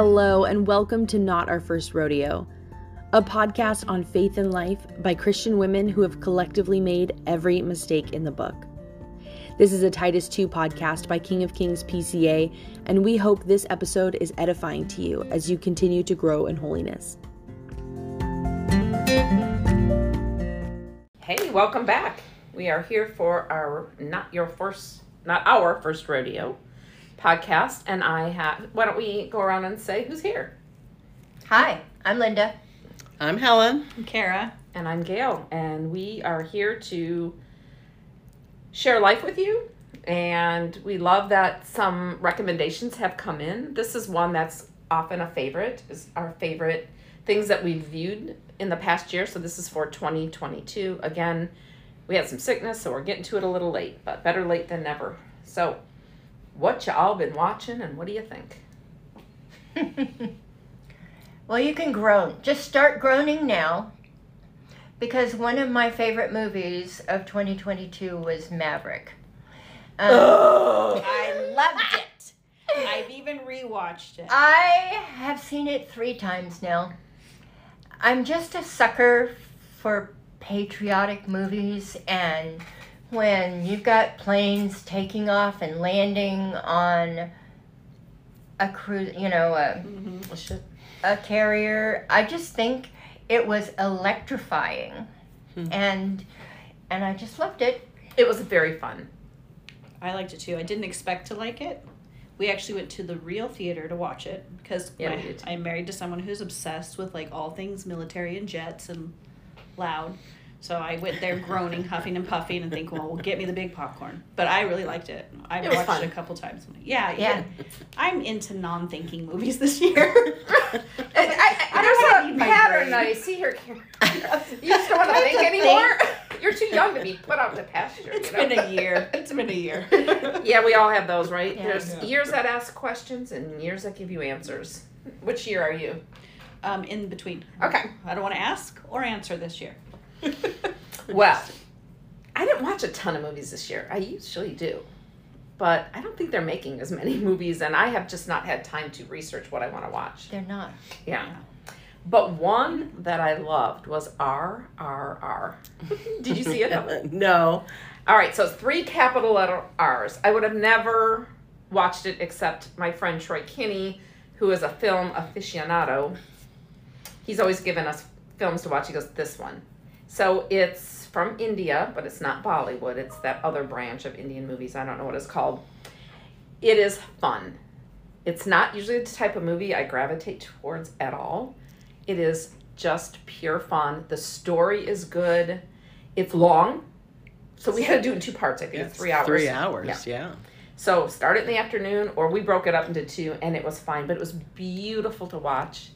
Hello, and welcome to Not Our First Rodeo, a podcast on faith and life by Christian women who have collectively made every mistake in the book. This is a Titus 2 podcast by King of Kings PCA, and we hope this episode is edifying to you as you continue to grow in holiness. Hey, welcome back. We are here for our not your first, not our first rodeo podcast, and I have. Why don't we go around and say who's here? Hi, I'm Linda. I'm Helen. I'm Kara. And I'm Gail, and we are here to share life with you. And we love that some recommendations have come in. This is one that's often a favorite, is our favorite things that we've viewed in the past year. So this is for 2022. Again, we had some sickness, so we're getting to it a little late, but better late than never. So, what you all been watching, and what do you think? well, you can groan. Just start groaning now. Because one of my favorite movies of 2022 was Maverick. Um, oh. I loved it. I've even rewatched it. I have seen it three times now. I'm just a sucker for patriotic movies and when you've got planes taking off and landing on a cruise, you know, a, mm-hmm. a carrier, I just think it was electrifying, hmm. and and I just loved it. It was very fun. I liked it too. I didn't expect to like it. We actually went to the real theater to watch it because yeah, my, I'm married to someone who's obsessed with like all things military and jets and loud. So I went there groaning, huffing and puffing, and think, well, get me the big popcorn. But I really liked it. I it watched fun. it a couple times. Yeah, yeah. yeah. I'm into non-thinking movies this year. I, I, I, there's a pattern I see here. you just don't want to think anymore. You're too young to be put out to pasture. It's you know? been a year. It's been a year. yeah, we all have those, right? Yeah, there's yeah. years that ask questions and years that give you answers. Which year are you? Um, in between. Okay. I don't want to ask or answer this year. Well, I didn't watch a ton of movies this year. I usually do. But I don't think they're making as many movies, and I have just not had time to research what I want to watch. They're not. Yeah. yeah. But one that I loved was RRR. Did you see it? no. All right, so three capital letter R's. I would have never watched it except my friend Troy Kinney, who is a film aficionado. He's always given us films to watch. He goes, This one. So it's from India, but it's not Bollywood. It's that other branch of Indian movies. I don't know what it's called. It is fun. It's not usually the type of movie I gravitate towards at all. It is just pure fun. The story is good. It's long. So we had to do it in two parts. I think it's three hours. Three hours, yeah. yeah. So start it in the afternoon, or we broke it up into two, and it was fine. But it was beautiful to watch.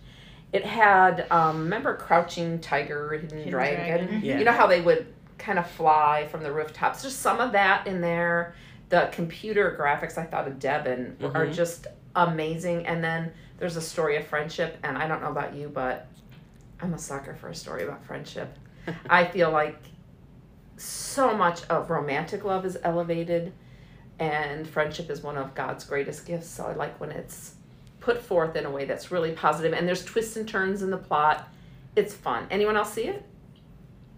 It had um, remember Crouching Tiger, Hidden, Hidden Dragon. Dragon. Yeah. You know how they would kind of fly from the rooftops. Just some of that in there. The computer graphics I thought of Devon mm-hmm. are just amazing. And then there's a story of friendship. And I don't know about you, but I'm a sucker for a story about friendship. I feel like so much of romantic love is elevated, and friendship is one of God's greatest gifts. So I like when it's put forth in a way that's really positive and there's twists and turns in the plot. It's fun. Anyone else see it?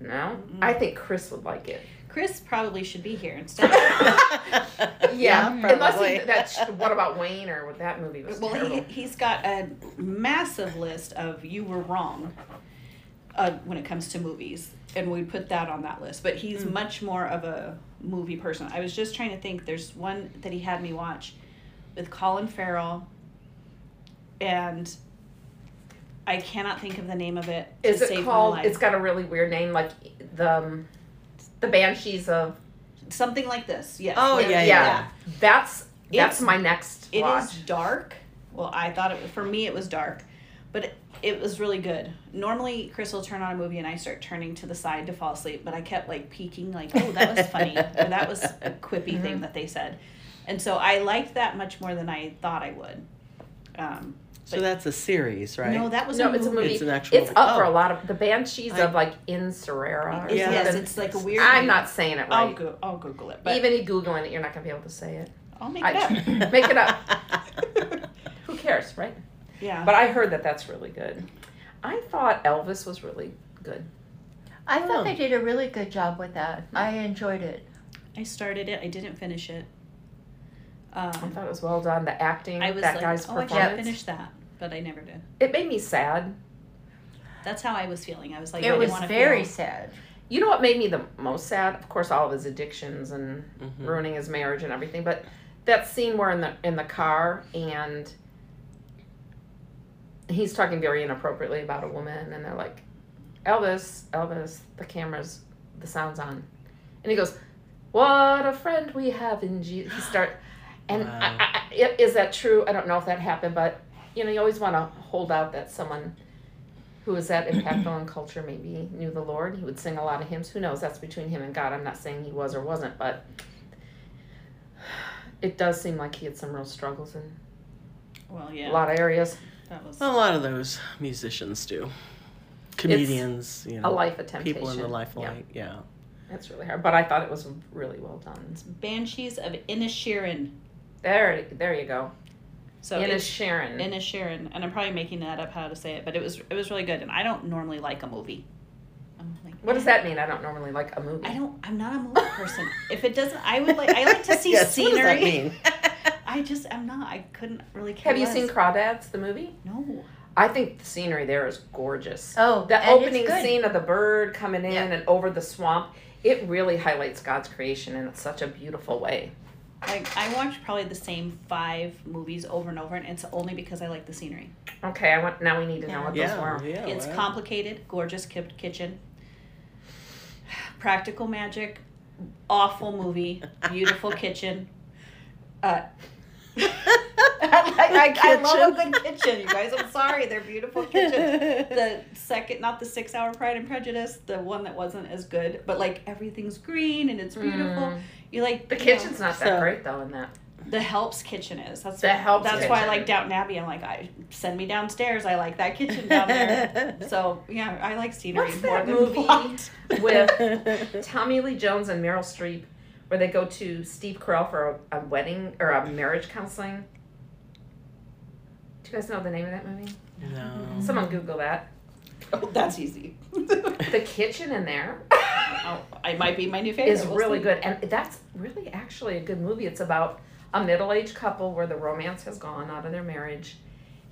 No? Mm-hmm. I think Chris would like it. Chris probably should be here instead. yeah, yeah unless he, that's what about Wayne or what that movie was. Well, terrible. he he's got a massive list of you were wrong uh, when it comes to movies, and we put that on that list. But he's mm. much more of a movie person. I was just trying to think. There's one that he had me watch with Colin Farrell and I cannot think of the name of it. Is it called? It's got a really weird name, like the um, the Banshees of something like this. Yes. Oh yeah, yeah. yeah. That's that's it's, my next. It watch. is dark. Well, I thought it for me it was dark, but it, it was really good. Normally, Chris will turn on a movie and I start turning to the side to fall asleep, but I kept like peeking, like, oh, that was funny, or that was a quippy mm-hmm. thing that they said, and so I liked that much more than I thought I would. Um, so that's a series, right? No, that was no, a it's movie. a movie. It's an actual. It's up oh. for a oh. lot of the Banshees I, of like Inserera. Or yes, something. it's like a weird. I'm name. not saying it right. I'll go. I'll Google it. But Even if you googling it, you're not gonna be able to say it. I'll make it I, up. make it up. Who cares, right? Yeah. But I heard that that's really good. I thought Elvis was really good. I thought oh. they did a really good job with that. Hmm. I enjoyed it. I started it. I didn't finish it. Um, I thought it was well done. The acting, I was that like, guy's oh, performance. I should finish that, but I never did. It made me sad. That's how I was feeling. I was like, it was very feel... sad. You know what made me the most sad? Of course, all of his addictions and mm-hmm. ruining his marriage and everything. But that scene where in the in the car and he's talking very inappropriately about a woman, and they're like, Elvis, Elvis, the camera's, the sound's on, and he goes, "What a friend we have in Jesus." He start, and wow. I, I, is that true? I don't know if that happened, but you know, you always want to hold out that someone who was that impactful in culture maybe knew the Lord. He would sing a lot of hymns. Who knows? That's between him and God. I'm not saying he was or wasn't, but it does seem like he had some real struggles in well, yeah. a lot of areas. That was a lot of those musicians do. Comedians, it's you know, a life of temptation. People in the life light, yeah. yeah. That's really hard, but I thought it was really well done. Banshees of Inisherin. There, there you go. So Inisherin. Sharon, and I'm probably making that up how to say it, but it was it was really good. And I don't normally like a movie. Like, what does that mean? I don't normally like a movie. I don't. I'm not a movie person. if it doesn't, I would like. I like to see yes, scenery. What does that mean? I just am not. I couldn't really care. Have you less. seen Crawdads, the movie? No. I think the scenery there is gorgeous. Oh, the opening scene of the bird coming in yeah. and over the swamp, it really highlights God's creation in such a beautiful way. I, I watched probably the same five movies over and over, and it's only because I like the scenery. Okay, I want now we need to know what yeah, those were. Yeah, it's wow. complicated, gorgeous kitchen, practical magic, awful movie, beautiful kitchen. Uh, I, I, I, love a good kitchen, you guys. I'm sorry, they're beautiful kitchens. The second, not the six hour Pride and Prejudice, the one that wasn't as good, but like everything's green and it's beautiful. Mm. You like the kitchen's know, not that so, great though in that. The Help's kitchen is. That's the Helps. That's kitchen. why I like Downton Abbey. I'm like, I send me downstairs. I like that kitchen down there. so yeah, I like scenery What's more that than movie with Tommy Lee Jones and Meryl Streep where they go to Steve Carell for a, a wedding or a marriage counseling. Do you guys know the name of that movie? No. Someone Google that. Oh, that's easy. the kitchen in there. oh, it might be my new favorite. Is we'll really see. good, and that's really actually a good movie. It's about a middle-aged couple where the romance has gone out of their marriage,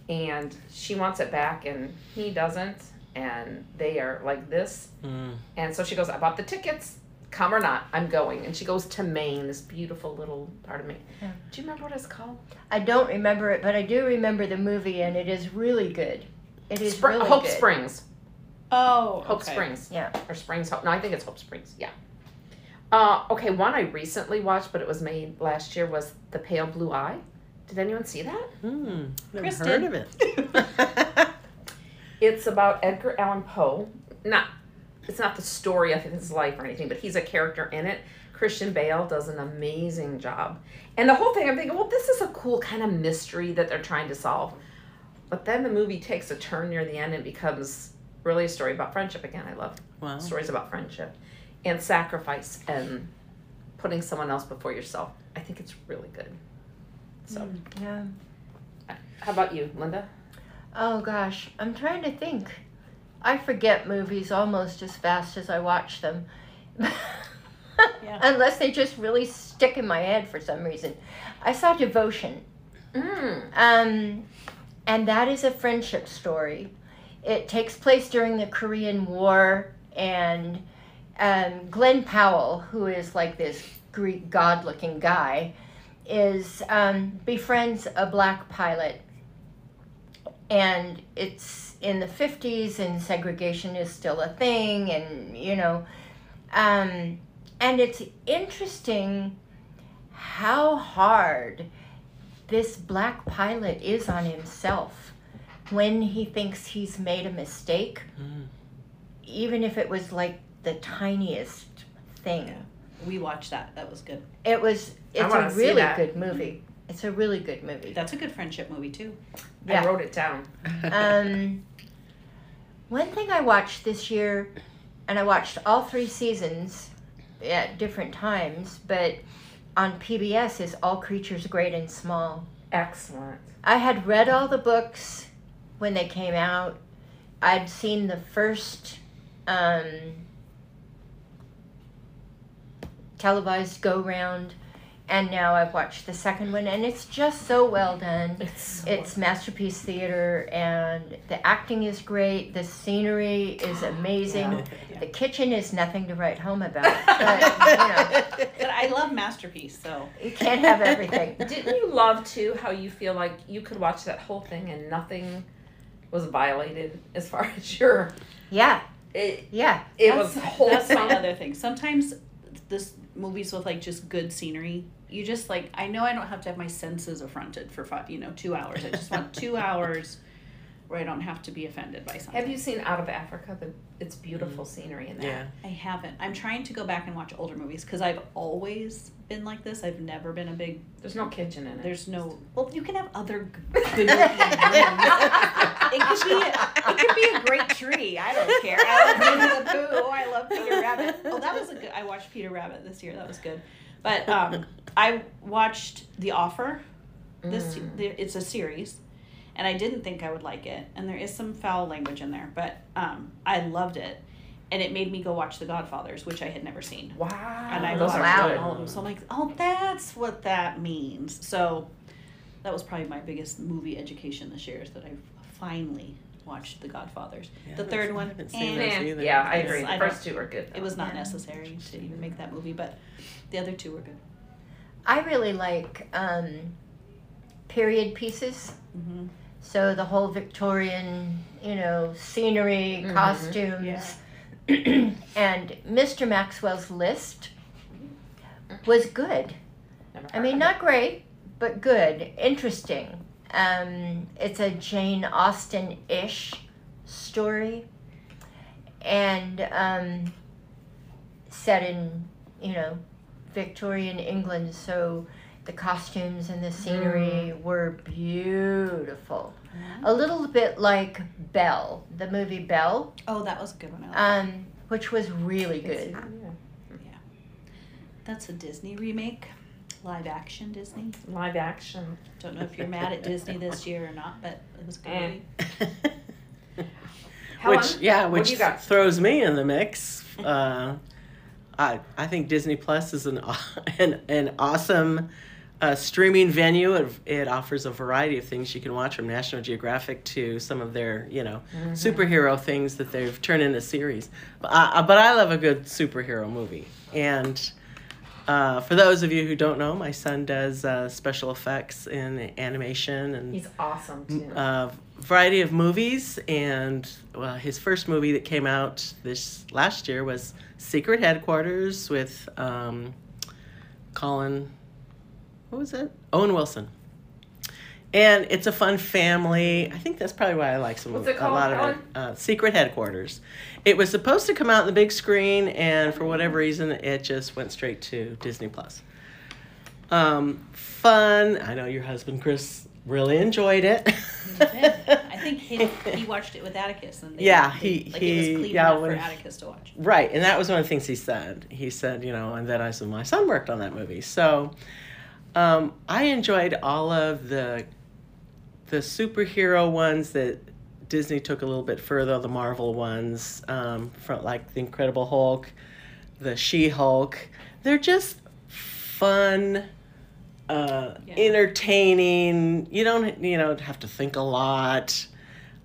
and she wants it back, and he doesn't, and they are like this, mm. and so she goes, "I bought the tickets come or not, I'm going. And she goes to Maine, this beautiful little part of Maine. Yeah. Do you remember what it's called? I don't remember it, but I do remember the movie, and it is really good. It is Spr- really Hope good. Springs. Oh, Hope okay. Springs. Yeah. Or Springs Hope. No, I think it's Hope Springs. Yeah. Uh, okay, one I recently watched, but it was made last year, was The Pale Blue Eye. Did anyone see that? Hmm. Never Kristen. heard of it. it's about Edgar Allan Poe. Not it's not the story of his life or anything, but he's a character in it. Christian Bale does an amazing job. And the whole thing, I'm thinking, well, this is a cool kind of mystery that they're trying to solve. But then the movie takes a turn near the end and becomes really a story about friendship again. I love wow. stories about friendship and sacrifice and putting someone else before yourself. I think it's really good. So, mm, yeah. How about you, Linda? Oh gosh, I'm trying to think. I forget movies almost as fast as I watch them. yeah. Unless they just really stick in my head for some reason. I saw Devotion. Mm. Um, and that is a friendship story. It takes place during the Korean War, and um, Glen Powell, who is like this Greek god looking guy, is um, befriends a black pilot. And it's in the 50s and segregation is still a thing and you know um, and it's interesting how hard this black pilot is on himself when he thinks he's made a mistake mm. even if it was like the tiniest thing. Yeah. we watched that. That was good. It was it's a really good movie it's a really good movie that's a good friendship movie too yeah. i wrote it down um one thing I watched this year, and I watched all three seasons at different times, but on PBS is All Creatures Great and Small. Excellent. I had read all the books when they came out. I'd seen the first um, televised go round and now I've watched the second one, and it's just so well done. It's, so it's masterpiece theater, and the acting is great. The scenery is amazing. Yeah. Yeah. The kitchen is nothing to write home about. But, you know, but I love masterpiece, so you can't have everything. Didn't you love too how you feel like you could watch that whole thing and nothing was violated as far as your yeah it, yeah it that's, was wholesome. That's my other thing. Sometimes this movies with like just good scenery you just like I know I don't have to have my senses affronted for five you know two hours. I just want two hours where I don't have to be offended by something. Have you seen Out of Africa? The it's beautiful mm. scenery in there. Yeah. I haven't. I'm trying to go back and watch older movies because I've always been like this. I've never been a big. There's no kitchen in it. There's no. Well, you can have other good looking it could be. A, it could be a great tree. I don't care. I love Winnie the Pooh. I love Peter Rabbit. Oh, that was a good. I watched Peter Rabbit this year. That was good. But um, I watched The Offer. This mm. the, it's a series, and I didn't think I would like it. And there is some foul language in there, but um, I loved it. And it made me go watch The Godfathers, which I had never seen. Wow! And I watched wow. all of them. So I'm like, oh, that's what that means. So that was probably my biggest movie education this year is that I've finally watched The Godfathers. Yeah, the third one, and, yeah, I agree. The first two were good. Though. It was not yeah. necessary to even make that movie, but the other two were good. I really like um, period pieces. Mm-hmm. So the whole Victorian, you know, scenery, mm-hmm. costumes. Yeah. and Mr. Malcolm's list was good. I mean, not great, but good, interesting. Um, it's a Jane Austen ish story. And um, set in, you know, Victorian England, so the costumes and the scenery mm. were beautiful. Mm. A little bit like Belle, the movie Belle. Oh, that was a good one. Um, which was really good. Yeah. yeah. That's a Disney remake. Live action Disney. Live action. Don't know if you're mad at Disney this year or not, but it was good. movie. which yeah, which throws me in the mix. Uh, I I think Disney Plus is an an, an awesome uh, streaming venue. It, it, offers a variety of things you can watch from National Geographic to some of their you know mm-hmm. superhero things that they've turned into series. But I, but I love a good superhero movie and. Uh, for those of you who don't know, my son does uh, special effects in animation and he's awesome too. Uh, variety of movies, and well, his first movie that came out this last year was Secret Headquarters with um, Colin. What was it? Owen Wilson. And it's a fun family. I think that's probably why I like some What's it called, a lot of it. Uh, Secret Headquarters. It was supposed to come out in the big screen, and for whatever reason, it just went straight to Disney Plus. Um, fun. I know your husband Chris really enjoyed it. I think he, he watched it with Atticus, and they, yeah, he like he it was yeah when, for Atticus to watch. Right, and that was one of the things he said. He said, you know, and then I said, my son worked on that movie, so um, I enjoyed all of the the superhero ones that Disney took a little bit further. The Marvel ones, um, from like the Incredible Hulk, the She Hulk. They're just fun uh, yeah. entertaining. You don't you know have to think a lot.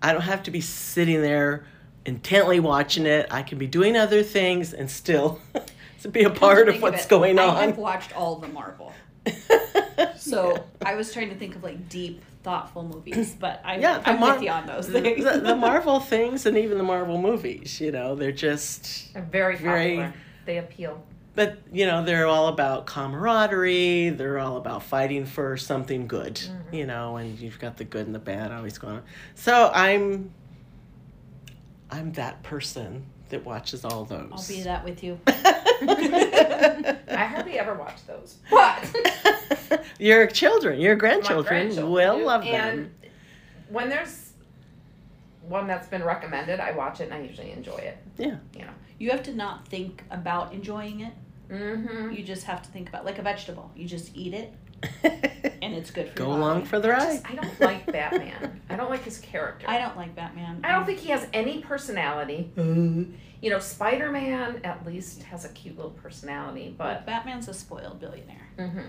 I don't have to be sitting there intently watching it. I can be doing other things and still to be a part of what's of it, going on. I have watched all the Marvel. so yeah. I was trying to think of like deep, thoughtful movies, but I, yeah, I'm Mar- with you on those things. the, the, Marvel things and even the Marvel movies, you know, they're just they're very popular. Very, they appeal but you know they're all about camaraderie they're all about fighting for something good mm-hmm. you know and you've got the good and the bad always going on so i'm i'm that person that watches all those. I'll be that with you. I hardly ever watch those but your children your grandchildren, grandchildren will love and them when there's one that's been recommended i watch it and i usually enjoy it. Yeah. You know. You have to not think about enjoying it. Mm-hmm. You just have to think about like a vegetable. You just eat it and it's good for Go along for the I, ride. just, I don't like Batman. I don't like his character. I don't like Batman. I don't think he has any personality. You know, Spider Man at least has a cute little personality, but Batman's a spoiled billionaire. Mhm.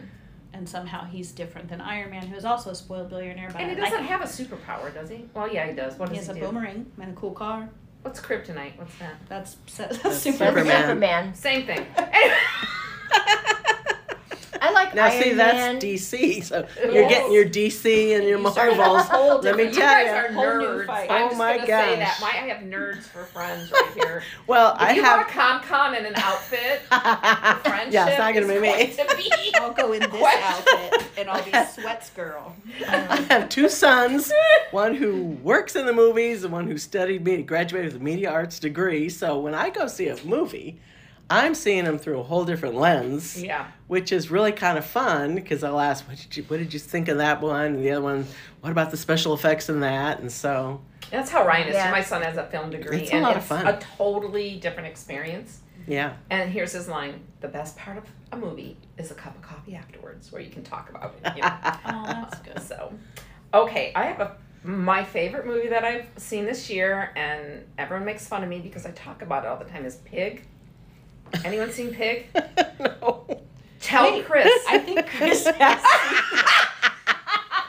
And somehow he's different than Iron Man, who is also a spoiled billionaire. But and he I- doesn't have a superpower, does he? Well, yeah, he does. What he does has he, a do? boomerang and a cool car. What's kryptonite? What's that? That's, that's, That's Superman. Superman. Superman. Same thing. Anyway. I like Now Iron see, Man. that's DC. So you're getting your DC and your You Marvels. whole Let me different- you tell guys you. are Whole new nerds. fight. Oh I'm Oh my gonna that. My, I have nerds for friends right here. Well, If I you have. want a con con and an outfit, friendship yeah, it's not gonna be me. going to be. I'll go in this outfit and I'll be sweats girl. I have two sons, one who works in the movies and one who studied media, graduated with a media arts degree. So when I go see a movie, I'm seeing them through a whole different lens, Yeah. which is really kind of fun because I'll ask, what did you, what did you think of that one? And the other one, what about the special effects in that? And so, That's how Ryan is. Yeah. My son has a film degree, It's a and lot of it's fun. a totally different experience. yeah. And here's his line: "The best part of a movie is a cup of coffee afterwards, where you can talk about it." You know? Oh, that's good. so, okay, I have a my favorite movie that I've seen this year, and everyone makes fun of me because I talk about it all the time. Is Pig? Anyone seen Pig? no. Tell Wait, Chris. I think Chris has.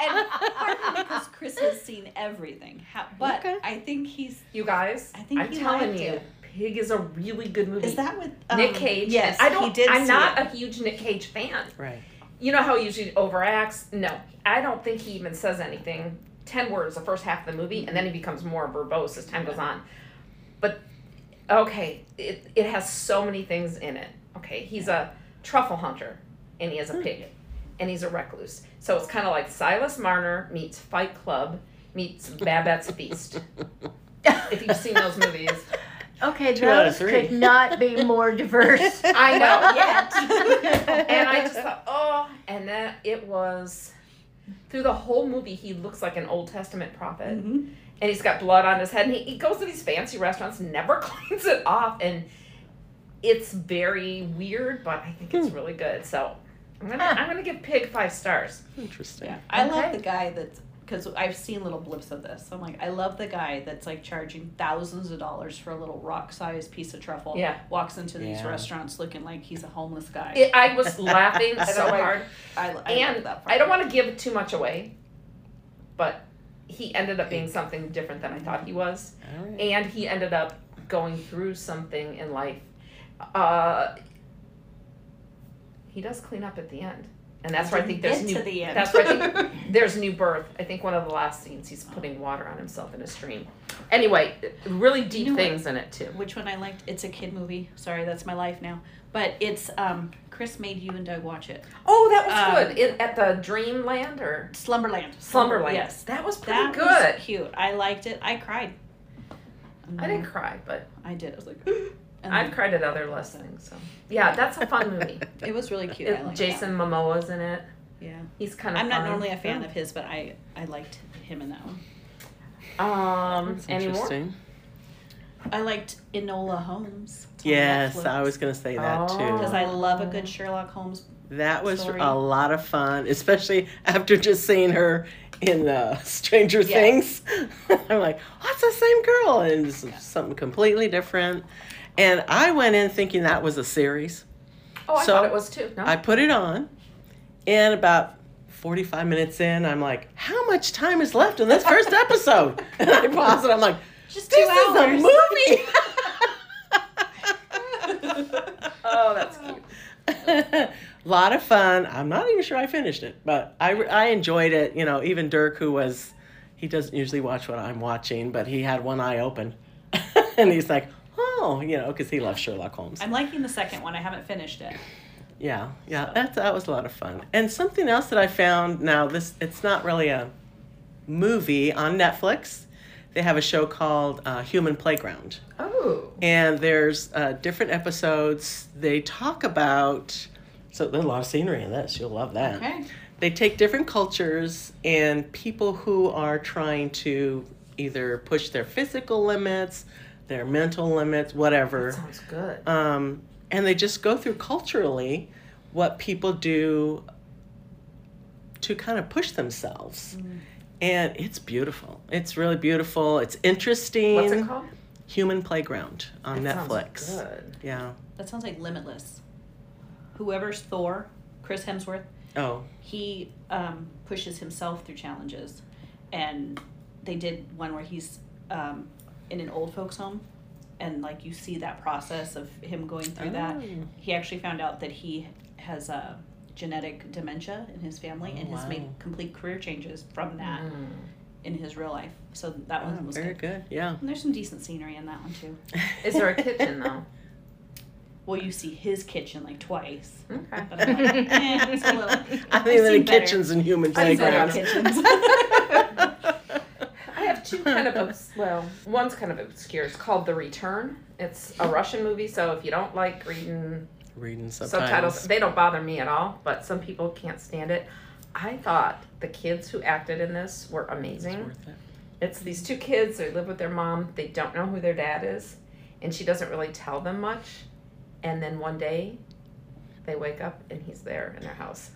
and partly because Chris has seen everything. How, but Okay. I think he's. you guys, I think I'm he telling you, it. Pig is a really good movie. Is that with um, Nick Cage? Yes, I don't. He did I'm see not it. a huge Nick Cage fan. Right. You know how he usually overacts? No, I don't think he even says anything. Ten words the first half of the movie, and then he becomes more verbose as time goes on. But okay, it it has so many things in it. Okay, he's a truffle hunter, and he has a pig, and he's a recluse. So it's kind of like Silas Marner meets Fight Club meets Babette's Feast. if you've seen those movies, Okay, Two out of those three. could not be more diverse. I know. Yet. and I just thought, oh, and then it was through the whole movie. He looks like an Old Testament prophet, Mhm. And he's got blood on his head. And he, he goes to these fancy restaurants, never cleans it off, and it's very weird, but I think it's hmm. really good. So I'm gonna Huh. I'm gonna give Pig five stars. Interesting. Yeah, I love the guy that's because I've seen little blips of this. I'm like, I love the guy that's like charging thousands of dollars for a little rock-sized piece of truffle. Yeah. walks into these restaurants looking like he's a homeless guy. It, I was laughing so hard, I, I and that part. I don't want to give too much away, but he ended up being something different than I thought he was. All right. and he ended up going through something in life. Uh, he does clean up at the end, and that's where I think there's new. the end. That's where I think there's new birth. I think one of the last scenes he's putting water on himself in a stream. Anyway, really deep know what? things in it too. Which one I liked? It's a kid movie. Sorry, that's my life now. But it's um Chris made you and Doug watch it. Oh, that was Um, good. In, at the Dreamland or Slumberland. Slumberland. Yes, that was pretty that good. was cute. I liked it. I cried. I didn't cry, but I did. I was like, and I've then cried at other less things. So yeah, that's a fun movie. it was really cute. I It- liked Jason Momoa's in it. Yeah. He's kind of. I'm not normally a fan of his, but I I liked him in that one. Um, That's any more? Interesting. I liked Enola Holmes. Yes, I was going to say that Oh. too. because I love a good Sherlock Holmes. That was story. a lot of fun, especially after just seeing her in uh, Stranger Yeah. Things. I'm like, oh, it's the same girl, and it's something completely different. And I went in thinking that was a series. Oh, I So, thought it was too. No? I put it on, and about 45 minutes in, I'm like, how much time is left in this first episode? and I pause it. I'm like, Just this is a movie. oh, that's oh. cute. a lot of fun. I'm not even sure I finished it, but I, I enjoyed it. You know, even Dirk, who was, he doesn't usually watch what I'm watching, but he had one eye open. and he's like, oh, you know, because he loves Sherlock Holmes. I'm liking the second one. I haven't finished it. Yeah, yeah, So- that, that was a lot of fun. And something else that I found now, this it's not really a movie on Netflix. They have a show called uh, Human Playground. Oh. and there's uh, different episodes. They talk about so there's a lot of scenery in this. You'll love that. Okay. They take different cultures and people who are trying to either push their physical limits, their mental limits, whatever. That sounds good. Um, and they just go through culturally what people do to kind of push themselves. Mm. And it's beautiful. It's really beautiful. It's interesting. What's it called? Human Playground on that Netflix. good. Yeah. That sounds like Limitless. Whoever's Thor, Chris Hemsworth. Oh. He um, pushes himself through challenges, and they did one where he's um, in an old folks home, and like you see that process of him going through oh. that. He actually found out that he has a genetic dementia in his family, oh, and has wow. made complete career changes from that. Mm in his real life. So that one oh, was very good. good. Yeah. And there's some decent scenery in that one too. Is there a kitchen though? Well, you see his kitchen like twice. Okay. But I'm like, eh, it's a little. I think the kitchens and human playgrounds. I have two kind of obs- well, one's kind of obscure. It's called The Return. It's a Russian movie, so if you don't like reading reading subtitles, subtitles they don't bother me at all. But some people can't stand it. I thought the kids who acted in this were amazing. It's, it. it's these two kids. They live with their mom. They don't know who their dad is, and she doesn't really tell them much. And then one day, they wake up and he's there in their house.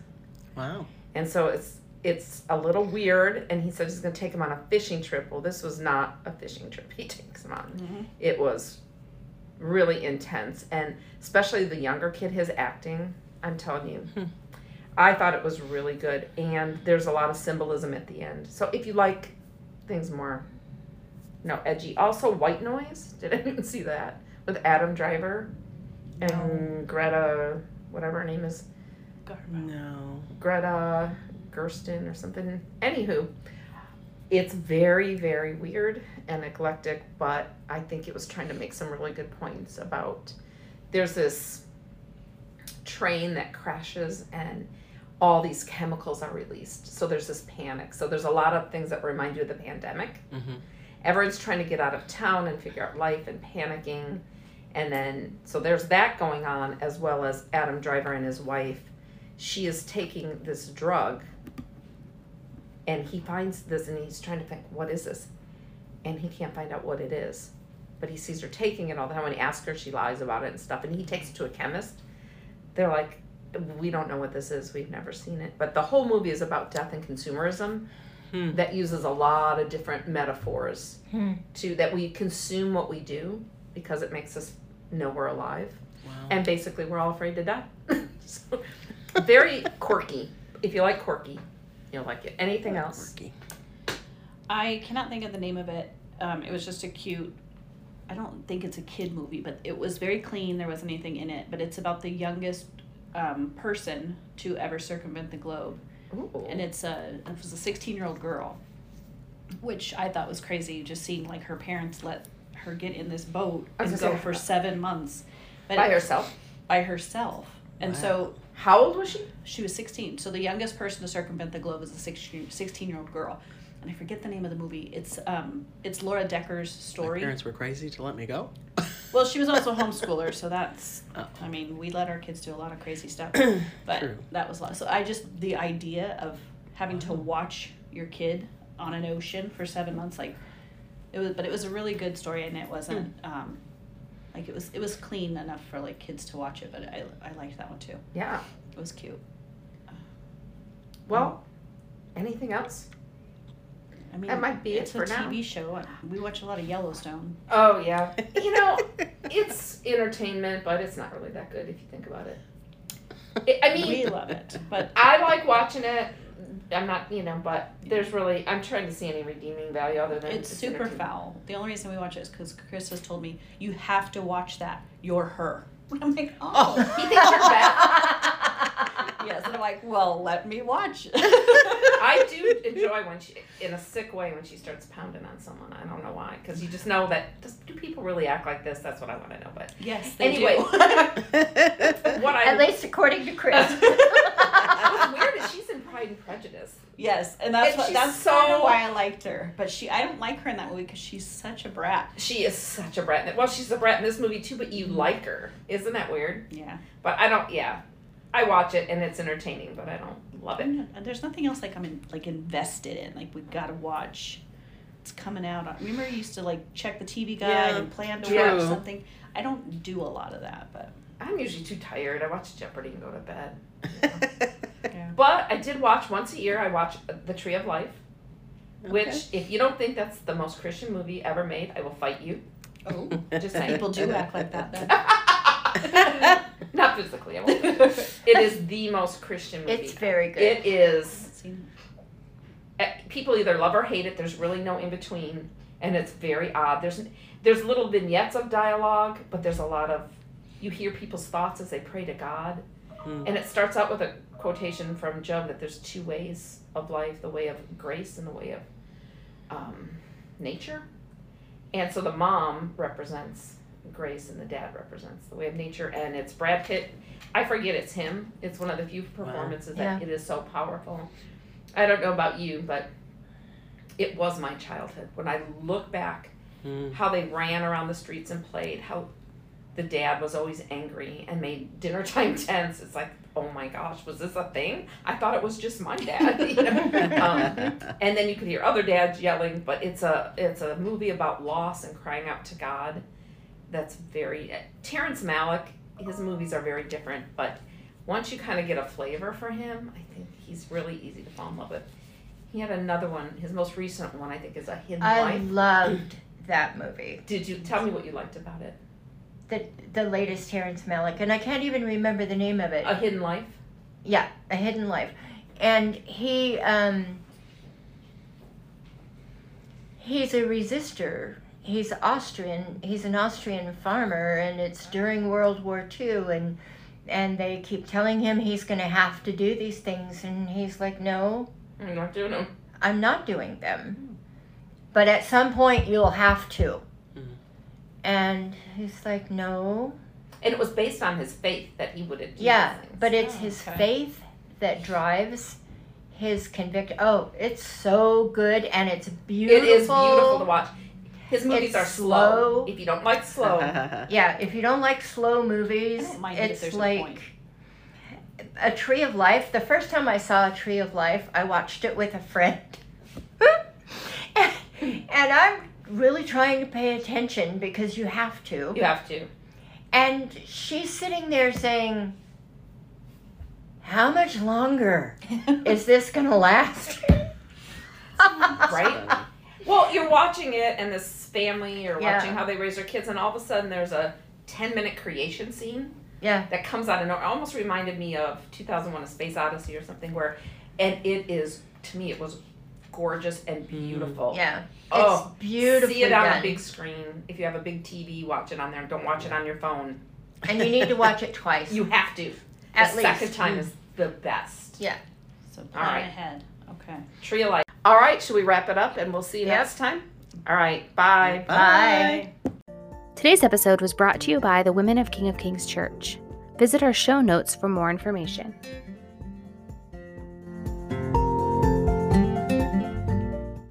Wow. And so it's it's a little weird. And he said he's going to take him on a fishing trip. Well, this was not a fishing trip. He takes him on. Mm-hmm. It was really intense, and especially the younger kid, his acting. I'm telling you. Hmm I thought it was really good, and there's a lot of symbolism at the end. So if you like things more, no, edgy. Also, White Noise. Did anyone see that with Adam Driver and no. Greta, whatever her name is? No. Greta Gersten or something. Anywho, it's very, very weird and eclectic, but I think it was trying to make some really good points about. There's this train that crashes and all these chemicals are released. So there's this panic. So there's a lot of things that remind you of the pandemic. Mm-hmm. Everyone's trying to get out of town and figure out life and panicking. And then, so there's that going on, as well as Adam Driver and his wife. She is taking this drug, and he finds this and he's trying to think, what is this? And he can't find out what it is. But he sees her taking it all the time. When he asks her, she lies about it and stuff. And he takes it to a chemist. They're like, we don't know what this is. We've never seen it. But the whole movie is about death and consumerism. Hmm. That uses a lot of different metaphors hmm. to that we consume what we do because it makes us know we're alive, wow. and basically we're all afraid to die. so, very quirky. If you like quirky, you'll like it. Anything else? Quirky. I cannot think of the name of it. Um, it was just a cute. I don't think it's a kid movie, but it was very clean. There wasn't anything in it. But it's about the youngest um, person to ever circumvent the globe. Ooh. And it's a it was a 16 year old girl, which I thought was crazy. Just seeing like her parents let her get in this boat and go for seven months, but by herself. By herself, and wow. so how old was she? She was 16. So the youngest person to circumvent the globe is a 16 year old girl and I forget the name of the movie. It's um it's Laura Dekker's story. My parents were crazy to let me go. well, she was also a homeschooler, so that's oh. I mean, we let our kids do a lot of crazy stuff. But True. that was a lot. So I just the idea of having to watch your kid on an ocean for 7 months like it was but it was a really good story and it wasn't mm. um like it was it was clean enough for like kids to watch it, but I I liked that one too. Yeah. It was cute. Well, anything else? I mean, that might be it's it for a now. TV show. We watch a lot of Yellowstone. Oh yeah, you know, it's entertainment, but it's not really that good if you think about it. it I mean, we love it, but I like watching it. I'm not, you know, but there's really I'm trying to see any redeeming value other than it's, it's super foul. The only reason we watch it is because Chris has told me you have to watch that. You're her. I'm like, oh, he thinks you're bad. yes, and I'm like, well, let me watch. I do enjoy when she, in a sick way, when she starts pounding on someone. I don't know why, because you just know that. Does, do people really act like this? That's what I want to know. But yes, anyway, what I at least according to Chris. what's weird is she's in Pride and Prejudice. Yes, and that's and what, that's so kind of why I liked her. But she, I don't like her in that movie because she's such a brat. She is such a brat. Well, she's a brat in this movie too, but you like her. Isn't that weird? Yeah. But I don't. Yeah, I watch it and it's entertaining, but I don't love it. Uh, there's nothing else like I'm in, like invested in. Like we gotta watch. It's coming out. Remember, you used to like check the TV guide yeah, and plan to true. watch something. I don't do a lot of that, but I'm usually too tired. I watch Jeopardy and go to bed. yeah. But I did watch once a year. I watch The Tree of Life, okay. which if you don't think that's the most Christian movie ever made, I will fight you. Oh, just saying. People do act like that. Then. Not physically. it is the most Christian movie. It's very good. It is. Eh, people either love or hate it. There's really no in between, and it's very odd. There's there's little vignettes of dialogue, but there's a lot of you hear people's thoughts as they pray to God. Mm. And it starts out with a quotation from Job that there's two ways of life the way of grace and the way of um, nature. And so the mom represents grace and the dad represents the way of nature. And it's Brad Pitt. I forget it's him. It's one of the few performances wow. that it is so powerful. I don't know about you, but it was my childhood. When I look back, mm. how they ran around the streets and played, how the dad was always angry and made dinner time tense. It's like, oh my gosh, was this a thing? I thought it was just my dad. You know? um, and then you could hear other dads yelling, but it's a it's a movie about loss and crying out to God. That's very Terrence Malick. His movies are very different, but once you kind of get a flavor for him, I think he's really easy to fall in love with. He had another one. His most recent one, I think, is a Hidden I Life. I loved that movie. Did you tell me what you liked about it? The the latest Terrence Malick, and I can't even remember the name of it. A Hidden Life. Yeah, A Hidden Life, and he um, he's a resistor. He's Austrian. He's an Austrian farmer, and it's during World War II, and and they keep telling him he's going to have to do these things, and he's like, no, I'm not doing them. I'm not doing them. But at some point, you'll have to. And he's like, no. And it was based on his faith that he would have. Yeah, but it's oh, his okay. faith that drives his conviction. Oh, it's so good and it's beautiful. It is beautiful to watch. His movies it's are slow. If you don't like slow, yeah. If you don't like slow movies, it's like a Tree of Life. The first time I saw a Tree of Life, I watched it with a friend, and, and I'm really trying to pay attention because you have to. You have to. And she's sitting there saying, How much longer is this going to last? right? Well, you're watching it, and this family, you're yeah. watching how they raise their kids, and all of a sudden there's a 10 minute creation scene. Yeah. That comes out and it almost reminded me of 2001 A Space Odyssey or something where, and it is, to me, it was gorgeous and mm-hmm. beautiful. Yeah. Oh, it's beautiful. See it on done. a big screen. If you have a big TV, watch it on there. Don't watch it on your phone. And you need to watch it twice. you have to. At least. the least. second time is the best. Yeah. So plan All right. ahead. Okay. Tree of life. All right. Should we wrap it up and we'll see you yep. next time? All right. Bye. Bye. Bye. Today's episode was brought to you by the Women of King of Kings Church. Visit our show notes for more information.